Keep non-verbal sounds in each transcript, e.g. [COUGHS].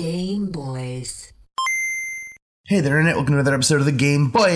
Game Boys. Hey there, Internet. Welcome to another episode of the Game Boys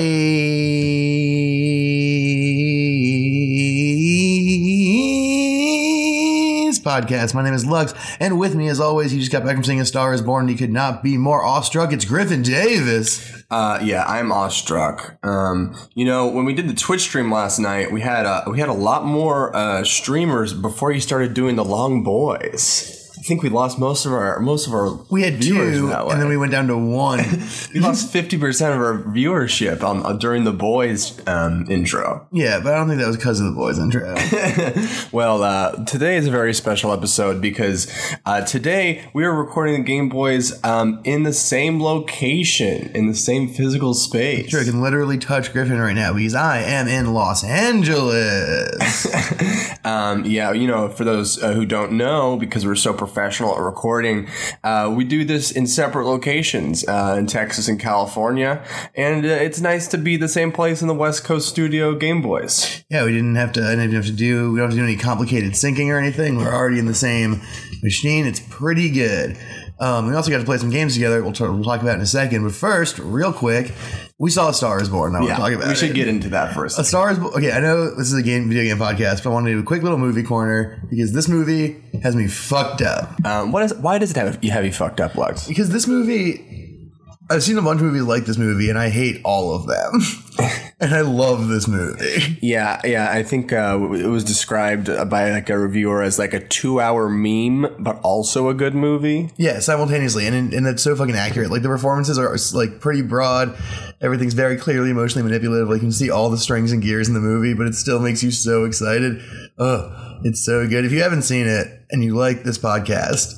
podcast. My name is Lux, and with me, as always, he just got back from seeing A Star is Born. He could not be more awestruck. It's Griffin Davis. Uh, yeah, I'm awestruck. Um, you know, when we did the Twitch stream last night, we had uh, we had a lot more uh, streamers before you started doing the Long Boys. I think we lost most of our most of our We had viewers two, that way. and then we went down to one. [LAUGHS] we lost fifty percent of our viewership on, uh, during the boys um, intro. yeah, but I don't think that was because of the boys intro. [LAUGHS] Well, uh, today is a very special episode because uh, today we are recording the Game Boys um, in the same location, in the same physical space. Sure, I can literally touch Griffin right now because I am in Los Angeles. [LAUGHS] Um, yeah, you know, for those uh, who don't know, because we're so professional at recording, uh, we do this in separate locations uh, in Texas and California, and uh, it's nice to be the same place in the West Coast studio Game Boys. Yeah, we didn't have to. I didn't have to do. We don't have to do any complicated syncing or anything. We're already in the same machine. It's pretty good. Um, we also got to play some games together. We'll, t- we'll talk about in a second. But first, real quick, we saw A Star Is Born. I want to talk about we should it. get into that for a. Star Is Born. Okay, I know this is a game, video game podcast, but I want to do a quick little movie corner because this movie has me fucked up. Um, what is? Why does it have you have you fucked up, Lux? Because this movie, I've seen a bunch of movies like this movie, and I hate all of them. [LAUGHS] [LAUGHS] and I love this movie. Yeah, yeah. I think uh, it was described by like a reviewer as like a two-hour meme, but also a good movie. Yeah, simultaneously, and and it's so fucking accurate. Like the performances are like pretty broad. Everything's very clearly emotionally manipulative. Like you can see all the strings and gears in the movie, but it still makes you so excited. Oh, it's so good. If you haven't seen it and you like this podcast,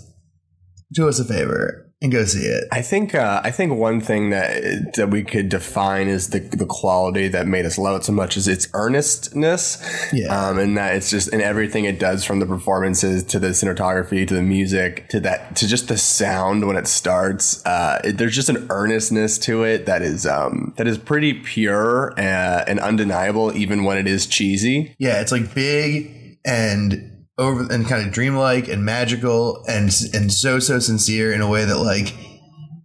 do us a favor and go see it. I think uh, I think one thing that that we could define is the the quality that made us love it so much is its earnestness. Yeah. Um, and that it's just in everything it does from the performances to the cinematography to the music to that to just the sound when it starts. Uh, it, there's just an earnestness to it that is um, that is pretty pure uh, and undeniable, even when it is cheesy. Yeah, it's like big and over and kind of dreamlike and magical and and so so sincere in a way that like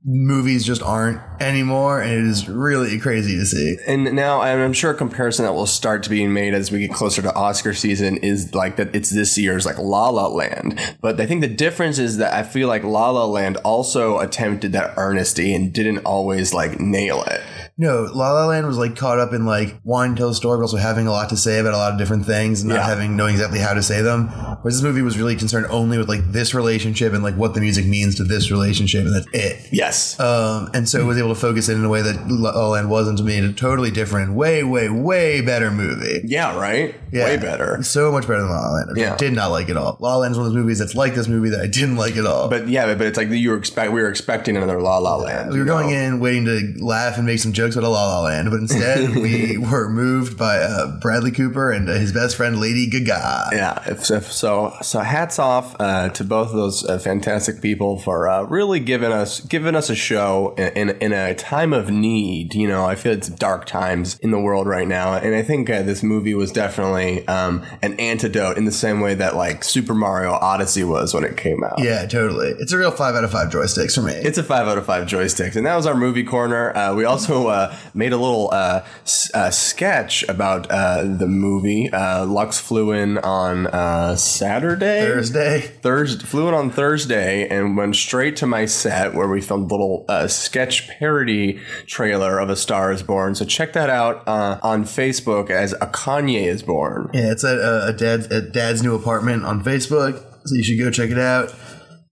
movies just aren't anymore, and it is really crazy to see. And now, I'm sure a comparison that will start to being made as we get closer to Oscar season is like that it's this year's like La La Land. But I think the difference is that I feel like La La Land also attempted that earnesty and didn't always like nail it. No, La La Land was like caught up in like wanting to tell a story, but also having a lot to say about a lot of different things and not Yeah. having knowing exactly how to say them. Whereas this movie was really concerned only with like this relationship and like what the music means to this relationship, and that's it. Yes. Um, and so it was able to focus it in a way that La La Land wasn't to me. A totally different, way, way, way better movie. yeah, right? Yeah. Way better. So much better than La La Land. I Yeah. did not like it all. La La Land is one of those movies that's like this movie that I didn't like at all. But yeah, but it's like you were expect we were expecting another La La Land. we were going know? in waiting to laugh and make some jokes about a La La Land, but instead [LAUGHS] we were moved by uh, Bradley Cooper and uh, his best friend Lady Gaga. Yeah, if, if so, so hats off uh, to both of those uh, fantastic people for uh, really giving us giving us a show in, in in a time of need. You know, I feel it's dark times in the world right now, and I think uh, this movie was definitely um, an antidote in the same way that like Super Mario Odyssey was when it came out. Yeah, totally. It's a real five out of five joysticks for me. It's a five out of five joysticks, and that was our movie corner. Uh, we also uh, made a little uh, s- uh, sketch about uh, the movie. Uh, Lux flew in on uh, Saturday, Thursday. Thursday, flew in on Thursday, and went straight to my set where we filmed a little uh, sketch parody trailer of A Star Is Born. So check that out uh, on Facebook as A Kanye Is Born. Yeah, it's at a dad at dad's new apartment on Facebook, so you should go check it out.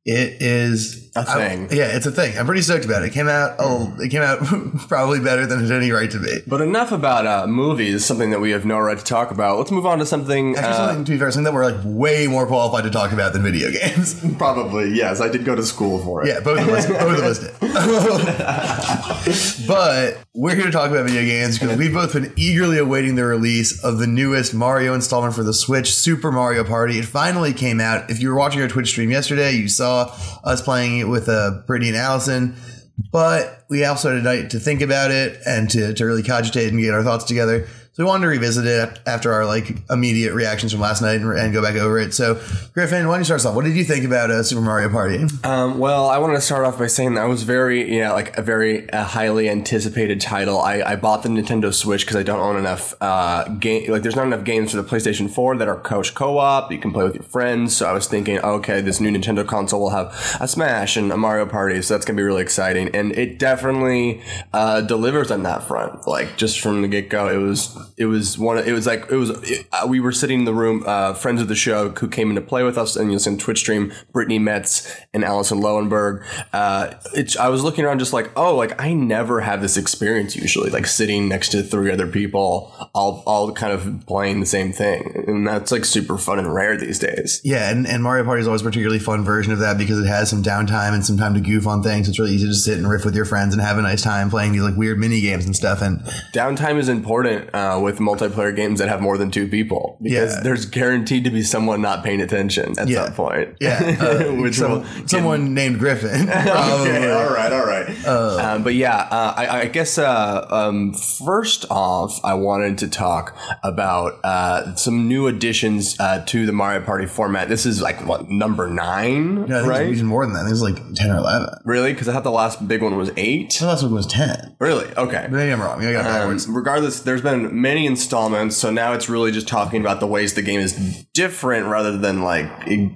It is A thing. I- yeah, it's a thing. I'm pretty stoked about it. It came out. Oh, it came out [LAUGHS] probably better than it had any right to be. But enough about uh, movies, something that we have no right to talk about. Let's move on to something. Actually, uh, something to be fair, something that we're like way more qualified to talk about than video games. [LAUGHS] Probably, yes. I did go to school for it. Yeah, both of us, both of us did. [LAUGHS] but we're here to talk about video games because we've both been eagerly awaiting the release of the newest Mario installment for the Switch, Super Mario Party. It finally came out. If you were watching our Twitch stream yesterday, you saw us playing it with uh, Brittany and Allison. But we also had a night to think about it and to, to really cogitate and get our thoughts together. So we wanted to revisit it after our like immediate reactions from last night and, and go back over it. So Griffin, why don't you start us off? What did you think about uh, Super Mario Party? Um, well, I wanted to start off by saying that I was very, yeah, like a very uh, highly anticipated title. I, I bought the Nintendo Switch because I don't own enough uh, game. Like, there's not enough games for the PlayStation 4 that are coach co-op. You can play with your friends. So I was thinking, okay, this new Nintendo console will have a Smash and a Mario Party, so that's gonna be really exciting. And it definitely uh, delivers on that front. Like, just from the get go, it was it was one. Of, it was like it was. It, uh, we were sitting in the room, uh, friends of the show who came in to play with us, and you'll see on Twitch stream Brittany Metz and Allison Lowenberg. Uh, it's I was looking around just like, oh, like I never have this experience usually, like sitting next to three other people, all all kind of playing the same thing, and that's like super fun and rare these days. Yeah, and, and Mario Party is always a particularly fun version of that because it has some downtime and some time to goof on things. It's really easy to sit and riff with your friends and have a nice time playing these like weird mini games and stuff. And Downtime is important uh, with multiplayer games that have more than two people because Yeah. there's guaranteed to be someone not paying attention at Yeah. some point. yeah, [LAUGHS] uh, Which some- will someone named Griffin. [LAUGHS] Okay, all right, all right. Um, but yeah, uh, I, I guess uh, um, first off, I wanted to talk about uh, some new additions uh, to the Mario Party format. This is like what number nine, No, I think right? it's even more than that. It's like ten or eleven. Really? Because I thought the last big one was eight. The last one was ten. Really? Okay. Maybe I'm wrong. Maybe I got Um, regardless, there's been many installments, so now it's really just talking about the ways the game is different rather than like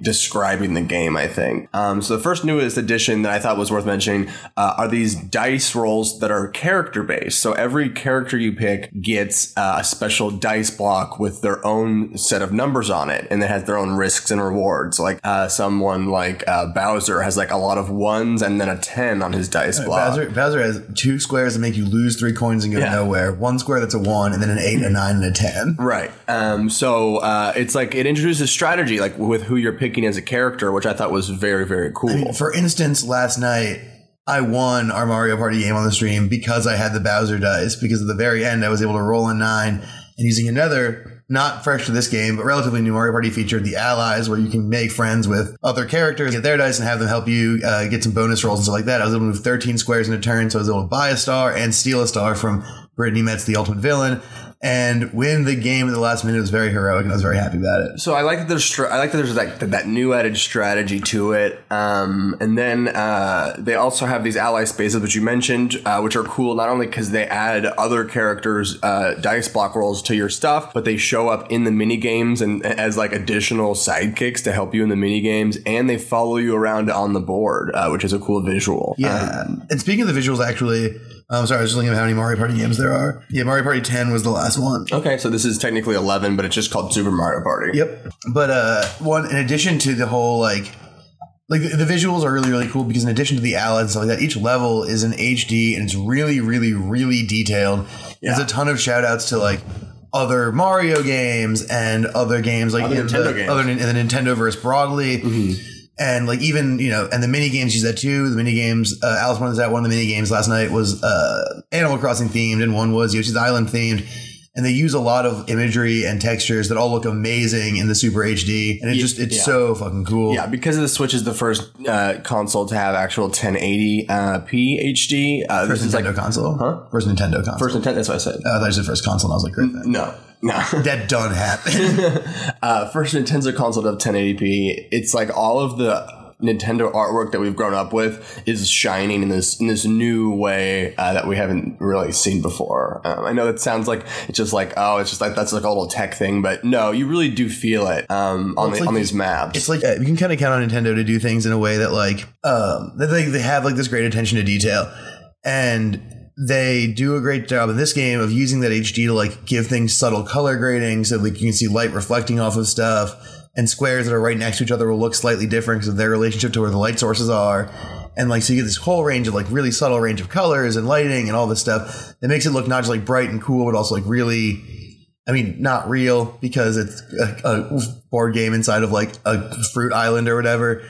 describing the game. I think. Um, so the first newest addition that I thought was worth mentioning uh, are these dice rolls that are character based. So every character you pick gets uh, a special dice block with their own set of numbers on it, and it has their own risks and rewards. Like uh, someone like uh, Bowser has like a lot of ones and then a ten on his dice block. Bowser, Bowser has two squares that make you lose three coins and go Yeah. nowhere. One square that's a one, and then an eight, a [CLEARS THROAT] nine, and a ten. Right. Um, so uh, it's like it introduces strategy, like with who you're picking as a character, which I thought was very, very cool. For instance, last night I won our Mario Party game on the stream because I had the Bowser dice. Because at the very end, I was able to roll a nine and using another. Not fresh to this game, but relatively new Mario Party feature, the Allies, where you can make friends with other characters, get their dice, and have them help you uh, get some bonus rolls and stuff like that. I was able to move 13 squares in a turn, so I was able to buy a star and steal a star from Brittany Metz, the ultimate villain, and win the game at the last minute. Was very heroic, and I was very happy about it. so I like that there's I like that there's like th- that new added strategy to it. Um, and then uh, they also have these ally spaces, which you mentioned, uh, which are cool not only because they add other characters' uh, dice block rolls to your stuff, but they show up in the mini games and as like additional sidekicks to help you in the mini games, and they follow you around on the board, uh, which is a cool visual. Yeah. and speaking of the visuals, actually, I'm sorry, I was just looking at how many Mario Party games there are. Yeah, Mario Party 10 was the last one. Okay, so this is technically 11, but it's just called Super Mario Party. Yep. But uh, one in addition to the whole like, like the, the visuals are really really cool because in addition to the allies and stuff like that, each level is in HD and it's really really really detailed. There's a ton of shout outs to like other Mario games and other games like Other in Nintendo the, games. other in the Nintendo verse broadly. And like even you know, and the mini games use that too. The mini games, uh, Alice pointed out one of the mini games last night was uh, Animal Crossing themed, and one was Yoshi's Island themed. And they use a lot of imagery and textures that all look amazing in the Super HD, and it just it's yeah. so fucking cool. Yeah, because the Switch is the first uh, console to have actual 1080 uh, HD. Uh, First Nintendo like console, huh? First Nintendo console. first Nintendo. That's what I said. I thought you said first console, and I was like, Griffin. no, no. [LAUGHS] that done happened. [LAUGHS] uh, first Nintendo console to have 1080p. It's like all of the Nintendo artwork that we've grown up with is shining in this in this new way uh, that we haven't really seen before. Um, I know that sounds like it's just like oh, it's just like that's like a little tech thing, but no, you really do feel it um, on the, like on these maps. it's like uh, you can kind of count on Nintendo to do things in a way that like um that they, they have like this great attention to detail and they do a great job in this game of using that HD to like give things subtle color grading so like you can see light reflecting off of stuff and squares that are right next to each other will look slightly different because of their relationship to where the light sources are and like so you get this whole range of like really subtle range of colors and lighting and all this stuff that makes it look not just like bright and cool but also like really I mean, not real because it's a, a board game inside of like a fruit island or whatever.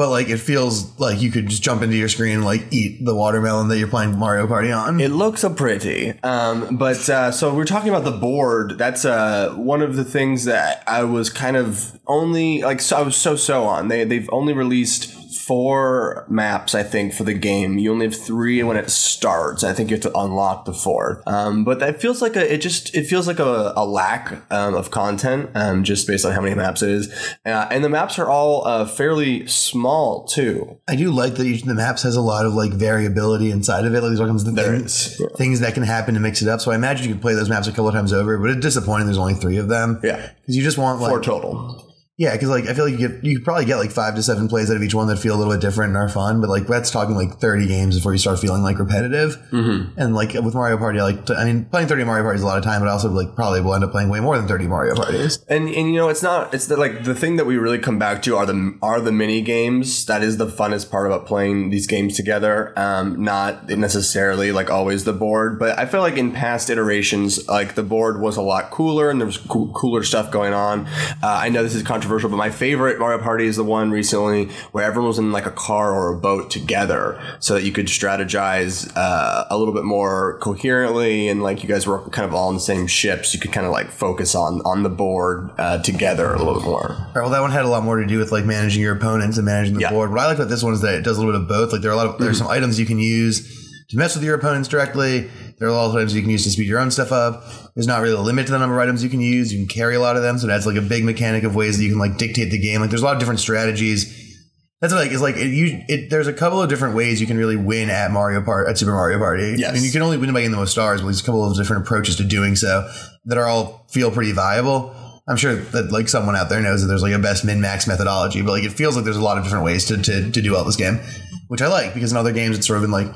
But like, it feels like you could just jump into your screen and like eat the watermelon that you're playing Mario Party on. It looks so pretty. Um, but uh, so we're talking about the board. That's uh, one of the things that I was kind of only like. So I was so so on. They they've only released four maps, I think, for the game. You only have three when it starts. I think you have to unlock the fourth. Um, but that feels like a it just it feels like a, a lack um, of content, um, just based on how many maps it is. Uh, and the maps are all uh, fairly small too. I do like that each of the maps has a lot of like variability inside of it. Like there's all kinds of things, yeah. things that can happen to mix it up. So I imagine you could play those maps a couple of times over, but it's disappointing. There's only three of them. Yeah, because you just want like four total. Yeah, because like I feel like you get you could probably get like five to seven plays out of each one that feel a little bit different and are fun. But like that's talking like thirty games before you start feeling like repetitive. Mm-hmm. And like with Mario Party, I like to, I mean playing thirty Mario Parties a lot of time, but I also like probably will end up playing way more than thirty Mario Parties. And and you know it's not it's the, like the thing that we really come back to are the are the mini games. That is the funnest part about playing these games together. Um, not necessarily like always the board, but I feel like in past iterations, like the board was a lot cooler and there was coo- cooler stuff going on. Uh, I know this is controversial, but my favorite Mario Party is the one recently where everyone was in like a car or a boat together, so that you could strategize uh, a little bit more coherently and like you guys were kind of all in the same ships. You could kind of like focus on on the board uh, together a little bit more. Right, well, that one had a lot more to do with like managing your opponents and managing the Yeah. board. What I like about this one is that it does a little bit of both. Like there are a lot of there's some items you can use to mess with your opponents directly. There are a lot of items you can use to speed your own stuff up. There's not really a limit to the number of items you can use. You can carry a lot of them, so that's like a big mechanic of ways that you can like dictate the game. Like there's a lot of different strategies. That's like it's like it, you. It, there's a couple of different ways you can really win at Mario Part at Super Mario Party. Yes. I mean you can only win by getting the most stars, but there's a couple of different approaches to doing so that are all feel pretty viable. I'm sure that like someone out there knows that there's like a best min max methodology, but like it feels like there's a lot of different ways to, to, to do well this game, which I like because in other games it's sort of been like,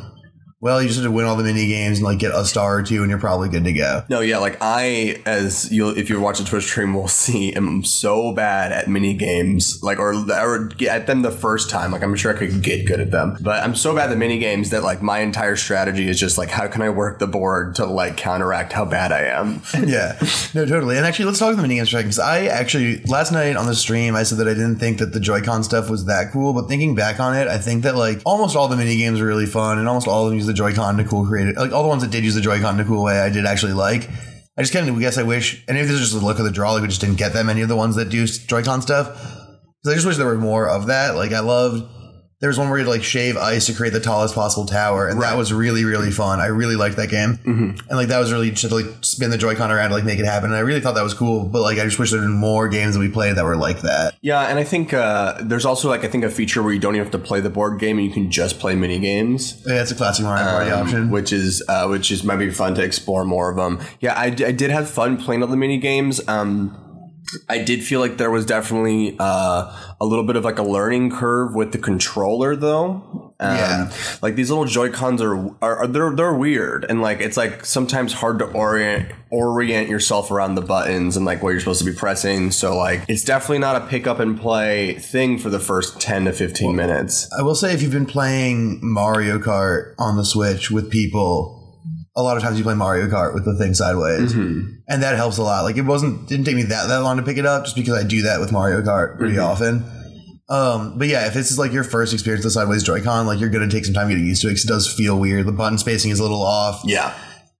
well, you just have to win all the mini games and like get a star or two and you're probably good to go. No, yeah, like I, as you, if you watch the Twitch stream, will [LAUGHS] see, I'm so bad at mini games, like or or get at them the first time. Like I'm sure I could get good at them, but I'm so bad at mini games that like my entire strategy is just like how can I work the board to like counteract how bad I am. [LAUGHS] yeah, no, totally. And actually, let's talk about the mini games for a second. 'cause I actually last night on the stream I said that I didn't think that the Joy-Con stuff was that cool, but thinking back on it, I think that like almost all the mini games are really fun, and almost all of them use the Joy-Con a cool creative. Like all the ones that did use the Joy-Con in a cool way, I did actually like. I just kind of guess I wish, and maybe this is just the look of the draw. Like we just didn't get that many of the ones that do Joy-Con stuff. Because I just wish there were more of that. Like I loved. There was one where you like shave ice to create the tallest possible tower, and that was really really fun. I really liked that game, and like that was really just to like spin the Joy-Con around to like make it happen. And I really thought that was cool. But like I just wish there had been more games that we played that were like that. Yeah, and I think uh, there's also like I think a feature where you don't even have to play the board game and you can just play mini games. Yeah, it's a classic Mario Party um, option. which is uh, which is might be fun to explore more of them. Yeah, I, d- I did have fun playing all the mini games. Um, I did feel like there was definitely uh, a little bit of like a learning curve with the controller, though. Um, Yeah. like these little Joy Cons are, are are they're they're weird, and like it's like sometimes hard to orient orient yourself around the buttons and like what you're supposed to be pressing. So like it's definitely not a pick up and play thing for the first ten to fifteen minutes. I will say if you've been playing Mario Kart on the Switch with people, a lot of times you play Mario Kart with the thing sideways, and that helps a lot. Like it wasn't didn't take me that that long to pick it up, just because I do that with Mario Kart pretty often. Um, but yeah, if this is like your first experience with sideways Joy-Con, like you're gonna take some time getting used to it because it does feel weird. The button spacing is a little off. Yeah.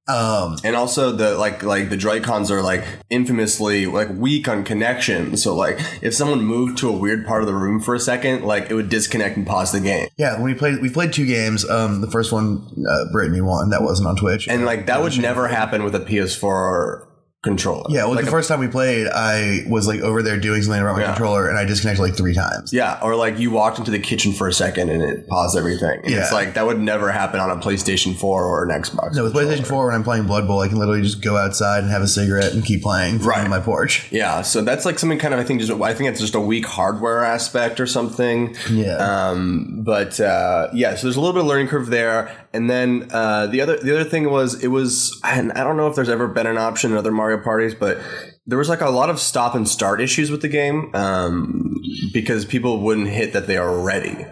Um, And also the like like the Joy Cons are like infamously like weak on connection. So like if someone moved to a weird part of the room for a second, like it would disconnect and pause the game. yeah, we played, we played two games. Um, the first one, uh, Brittany won. That wasn't on Twitch. And like that would never happen with a PS4 controller. yeah, well, like the a- first time we played, I was like over there doing something around my Yeah. controller, and I disconnected like three times. yeah, or like you walked into the kitchen for a second and it paused everything. And It's like that would never happen on a PlayStation 4 or an Xbox. No, with controller. PlayStation 4, when I'm playing Blood Bowl, I can literally just go outside and have a cigarette and keep playing right. on my porch. Yeah, so that's like something kind of I think just I think it's just a weak hardware aspect or something. Yeah. Um, but uh, yeah, so there's a little bit of learning curve there, and then uh, the other the other thing was it was and I don't know if there's ever been an option in other Mario parties, but there was like a lot of stop and start issues with the game um, because people wouldn't hit that they are ready.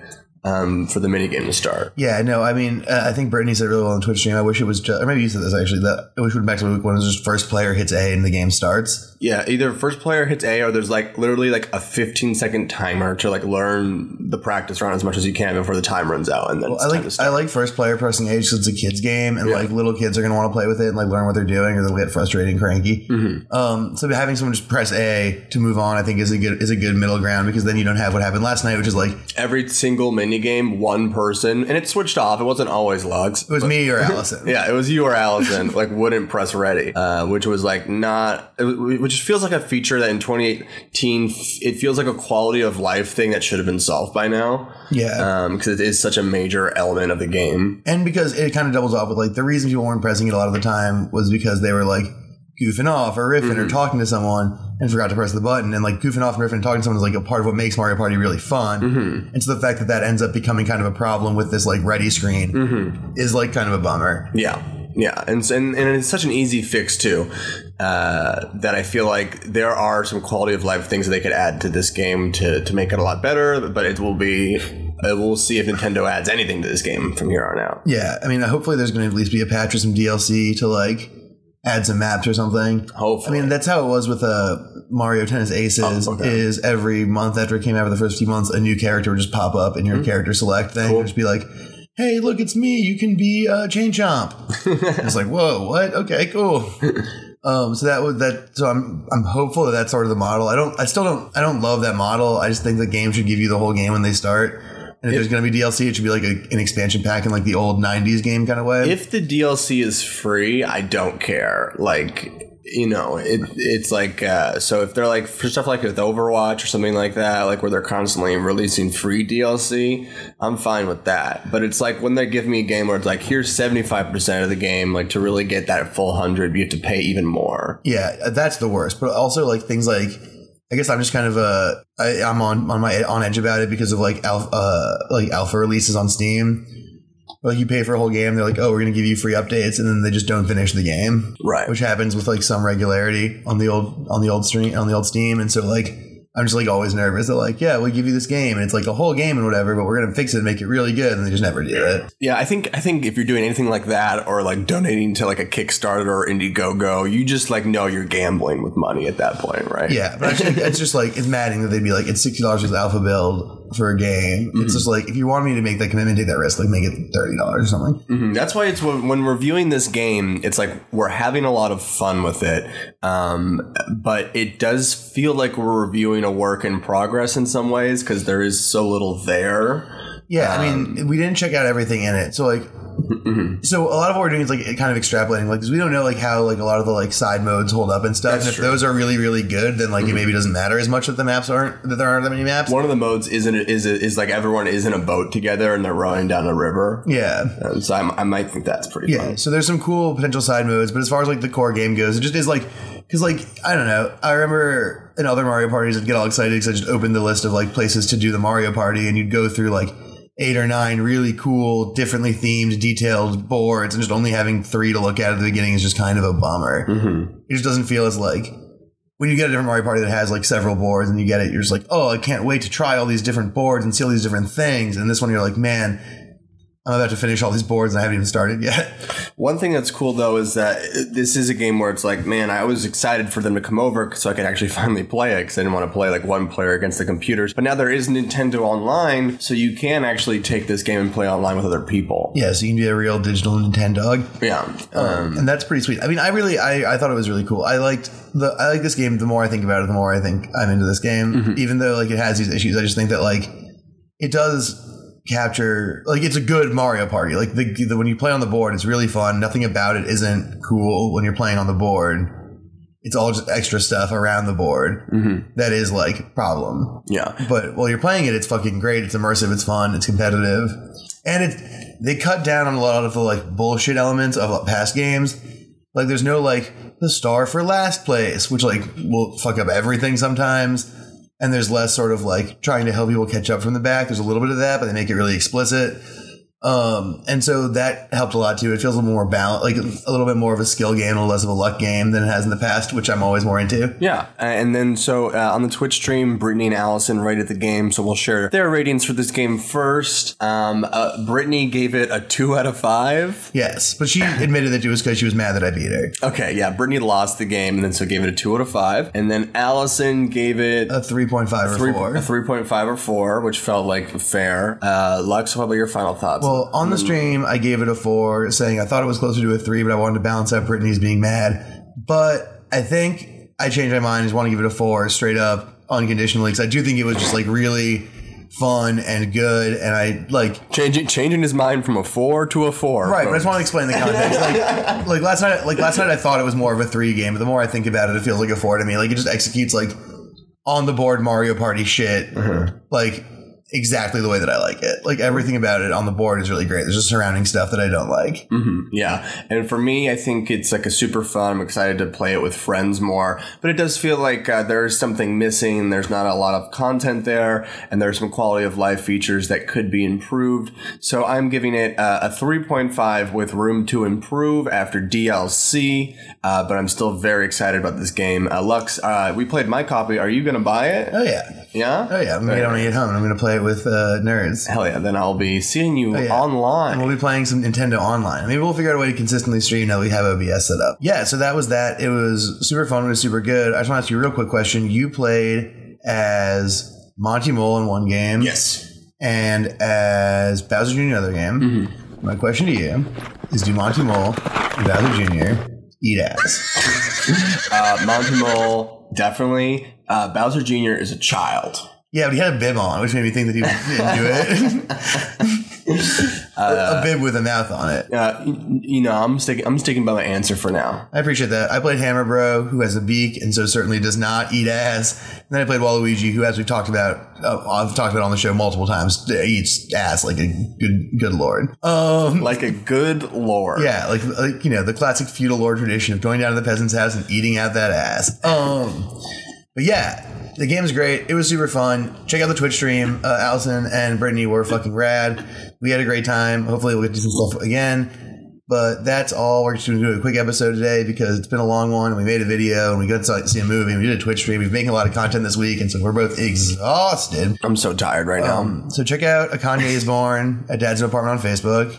Um, for the minigame to start. Yeah, no, I mean, uh, I think Brittany said it really well on Twitch stream. I wish it was just, or maybe you said this actually, that I wish it went back to week one, it was just first player hits A and the game starts. Yeah, either first player hits A or there's like literally like a 15 second timer to like learn the practice run as much as you can before the time runs out. And then it's I like to I like first player pressing A because it's a kids game and Yeah. like little kids are gonna want to play with it and like learn what they're doing or they'll get frustrated and cranky. Mm-hmm. Um, so having someone just press A to move on, I think is a good is a good middle ground because then you don't have what happened last night, which is like Every single minigame, one person, and it switched off. It wasn't always Lux. It was me or [LAUGHS] Allison. Yeah, it was you or Allison, [LAUGHS] like wouldn't press ready, uh, which was like not, which feels like a feature that in 2018, it feels like a quality of life thing that should have been solved by now. Yeah. because it is such a major element of the game. and because it kind of doubles off with like the reason people weren't pressing it a lot of the time was because they were like goofing off or riffing or talking to someone and forgot to press the button and like goofing off and riffing and talking to someone is like a part of what makes Mario Party really fun and so the fact that that ends up becoming kind of a problem with this like ready screen is like kind of a bummer Yeah, yeah, and and, and it's such an easy fix too. Uh, that I feel like there are some quality of life things that they could add to this game to, to make it a lot better, but it will be. Uh, we'll see if Nintendo adds anything to this game from here on out. yeah I mean hopefully there's going to at least be a patch or some DLC to like add some maps or something Hopefully. I mean, that's how it was with uh, Mario Tennis Aces. Oh, okay. Is every month after it came out for the first few months, a new character would just pop up in your character select thing. It would just be like, "Hey, look, it's me. You can be uh, Chain Chomp." [LAUGHS] it's like, whoa, what? Okay, cool. [LAUGHS] Um, so that was that. So I'm I'm hopeful that that's sort of the model. I don't. I still don't. I don't love that model. I just think the game should give you the whole game when they start. And if there's going to be DLC, it should be like a, an expansion pack in like the old '90s game kind of way. if the DLC is free, I don't care. Like you know, it it's like uh, so if they're like for stuff like with Overwatch or something like that, like where they're constantly releasing free DLC, I'm fine with that. But it's like when they give me a game where it's like here's 75 percent of the game, like to really get that full hundred, you have to pay even more. Yeah, that's the worst. But also like things like I guess I'm just kind of uh I, I'm on on my on edge about it because of like alpha uh, like alpha releases on Steam. Like you pay for a whole game, they're like, oh, we're gonna give you free updates, and then they just don't finish the game, Right. which happens with like some regularity on the old on the old stream on the old Steam, and so like I'm just like always nervous. They're like, yeah, we'll give you this game, and it's like a whole game and whatever, but we're gonna fix it and make it really good, and they just never do it. Yeah, I think I think if you're doing anything like that or like donating to like a Kickstarter or Indiegogo, you just like know you're gambling with money at that point, right? Yeah, but actually, it's just like it's maddening that they'd be like, it's sixty dollars with alpha build for a game. Mm-hmm. It's just like if you want me to make that commitment, take that risk, like make it thirty dollars or something. Mhm. That's why it's when, when reviewing this game, it's like we're having a lot of fun with it, um, but it does feel like we're reviewing a work in progress in some ways because there is so little there. Yeah, I Um, mean, we didn't check out everything in it, so like, mm-hmm. So a lot of what we're doing is like kind of extrapolating, like because we don't know like how like a lot of the like side modes hold up and stuff. That's and if true. Mm-hmm. those are really really good, then like it maybe doesn't matter as much that the maps aren't that there aren't that many maps. One of the modes isn't is is like everyone is in a boat together and they're rowing down a river. yeah. And so I'm, I might think that's pretty Yeah, fun. so there's some cool potential side modes, but as far as like the core game goes, it just is like because like I don't know. I remember in other Mario parties, I'd get all excited because I just opened the list of like places to do the Mario Party, and you'd go through like eight or nine really cool, differently themed, detailed boards, and just only having three to look at at the beginning is just kind of a bummer. Mm-hmm. It just doesn't feel as like when you get a different Mario Party that has like several boards and you get it, you're just like, oh, I can't wait to try all these different boards and see all these different things. And this one, you're like, man. I'm about to finish all these boards and I haven't even started yet. One thing that's cool though is that this is a game where it's like, man, I was excited for them to come over so I could actually [LAUGHS] finally play it because I didn't want to play like one player against the computers. But now there is Nintendo Online, so you can actually take this game and play online with other people. Yeah, so you can be a real digital Nintendo. Yeah. Um, and that's pretty sweet. I mean, I really, I, I thought it was really cool. I liked the, I like this game. The more I think about it, the more I think I'm into this game. Even though like it has these issues, I just think that like it does capture like it's a good Mario Party. Like the, the when you play on the board, it's really fun. Nothing about it isn't cool when you're playing on the board. It's all just extra stuff around the board mm-hmm. that is like problem. yeah. But while you're playing it, it's fucking great. It's immersive. It's fun. It's competitive, and it they cut down on a lot of the like bullshit elements of past games. Like there's no like the star for last place, which like will fuck up everything sometimes. And there's less sort of like trying to help people catch up from the back. There's a little bit of that, but they make it really explicit. Um, and so that helped a lot too. It feels a little more balanced, like a little bit more of a skill game, a little less of a luck game than it has in the past, which I'm always more into. Yeah, uh, and then so uh, on the Twitch stream, Brittany and Allison rated the game, so we'll share their ratings for this game first. Um, uh, Brittany gave it a two out of five. Yes, but she [COUGHS] admitted that it was because she was mad that I beat her. Okay, yeah, Brittany lost the game, and then so gave it a two out of five, and then Allison gave it A 3.5 or three, 4. a three point five or four, which felt like fair. Uh, Lux, what about your final thoughts? Well, on the mm. stream, I gave it a four, saying I thought it was closer to a three, but I wanted to balance out Brittany's being mad. But I think I changed my mind. I just want to give it a four straight up, unconditionally, because I do think it was just like really fun and good. And I like, changing changing his mind from a four to a four. right, but I just want to explain the context. Like, [LAUGHS] like last night, like last night, I thought it was more of a three game, but the more I think about it, it feels like a four to me. Like it just executes like on the board Mario Party shit, uh-huh. like exactly the way that I like it. Like everything about it on the board is really great. There's just surrounding stuff that I don't like. Mhm, Yeah. And for me, I think it's like a super fun. I'm excited to play it with friends more. But it does feel like uh, there's something missing. There's not a lot of content there. And there's some quality of life features that could be improved. So I'm giving it uh, a 3.5 with room to improve after DLC. Uh, but I'm still very excited about this game. Uh, Lux, uh, we played my copy. Are you going to buy it? Oh yeah. Yeah? Oh yeah, I'm gonna get on it home. and I'm gonna play it with uh, nerds. Hell yeah. Then I'll be seeing you Oh, yeah. online. And we'll be playing some Nintendo Online. Maybe we'll figure out a way to consistently stream now we have OBS set up. Yeah, so that was that. It was super fun. It was super good. I just want to ask you a real quick question. You played as Monty Mole in one game. yes. And as Bowser Jr. in another game. Mm-hmm. My question to you is do Monty Mole and Bowser Jr. eat ass? [LAUGHS] Uh, Monty Mole, definitely. Uh, Bowser Jr. is a child. Yeah, but he had a bib on, which made me think that he didn't do it. [LAUGHS] a bib with a mouth on it. Uh, you know, I'm sticking. I'm sticking by my answer for now. I appreciate that. I played Hammer Bro, who has a beak and so certainly does not eat ass. And then I played Waluigi, who, as we've talked about, uh, I've talked about on the show multiple times, eats ass like a good, good lord. Um, Like a good lord. yeah, like, like you know the classic feudal lord tradition of going down to the peasant's house and eating out that ass. Um, but yeah, the game's great. It was super fun. Check out the Twitch stream. Uh, Allison and Brittany were fucking rad. We had a great time. Hopefully, we'll get to do some stuff again. But that's all. We're just going to do a quick episode today because it's been a long one. And we made a video and we got to see a movie. We did a Twitch stream. We've been making a lot of content this week, and so we're both exhausted. I'm so tired right now. Um, so check out A Kanye is Born at Dad's New Apartment on Facebook.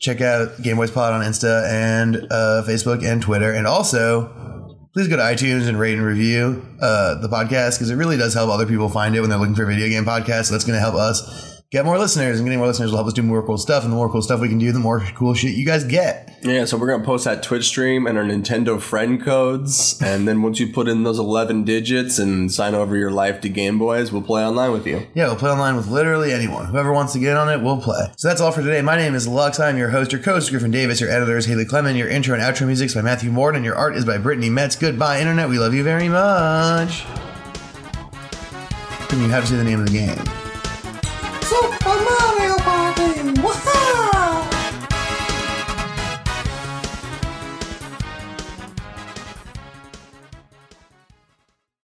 Check out Game Boys Pod on Insta and uh, Facebook and Twitter. And also, please go to iTunes and rate and review uh, the podcast because it really does help other people find it when they're looking for a video game podcast. So that's going to help us get more listeners, and getting more listeners will help us do more cool stuff. And the more cool stuff we can do, the more cool shit you guys get. Yeah, so we're gonna post that Twitch stream and our Nintendo friend codes, and then once you put in those 11 digits and sign over your life to Game Boys, we'll play online with you. Yeah, we'll play online with literally anyone. Whoever wants to get on it, we'll play. So that's all for today. My name is Lux. I'm your host. Your co-host Griffin Davis. Your editor is Haley Clement. Your intro and outro music is by Matthew Morden. Your art is by Brittany Metz. Goodbye, Internet. We love you very much. And you have to say the name of the game. Sou Amaro,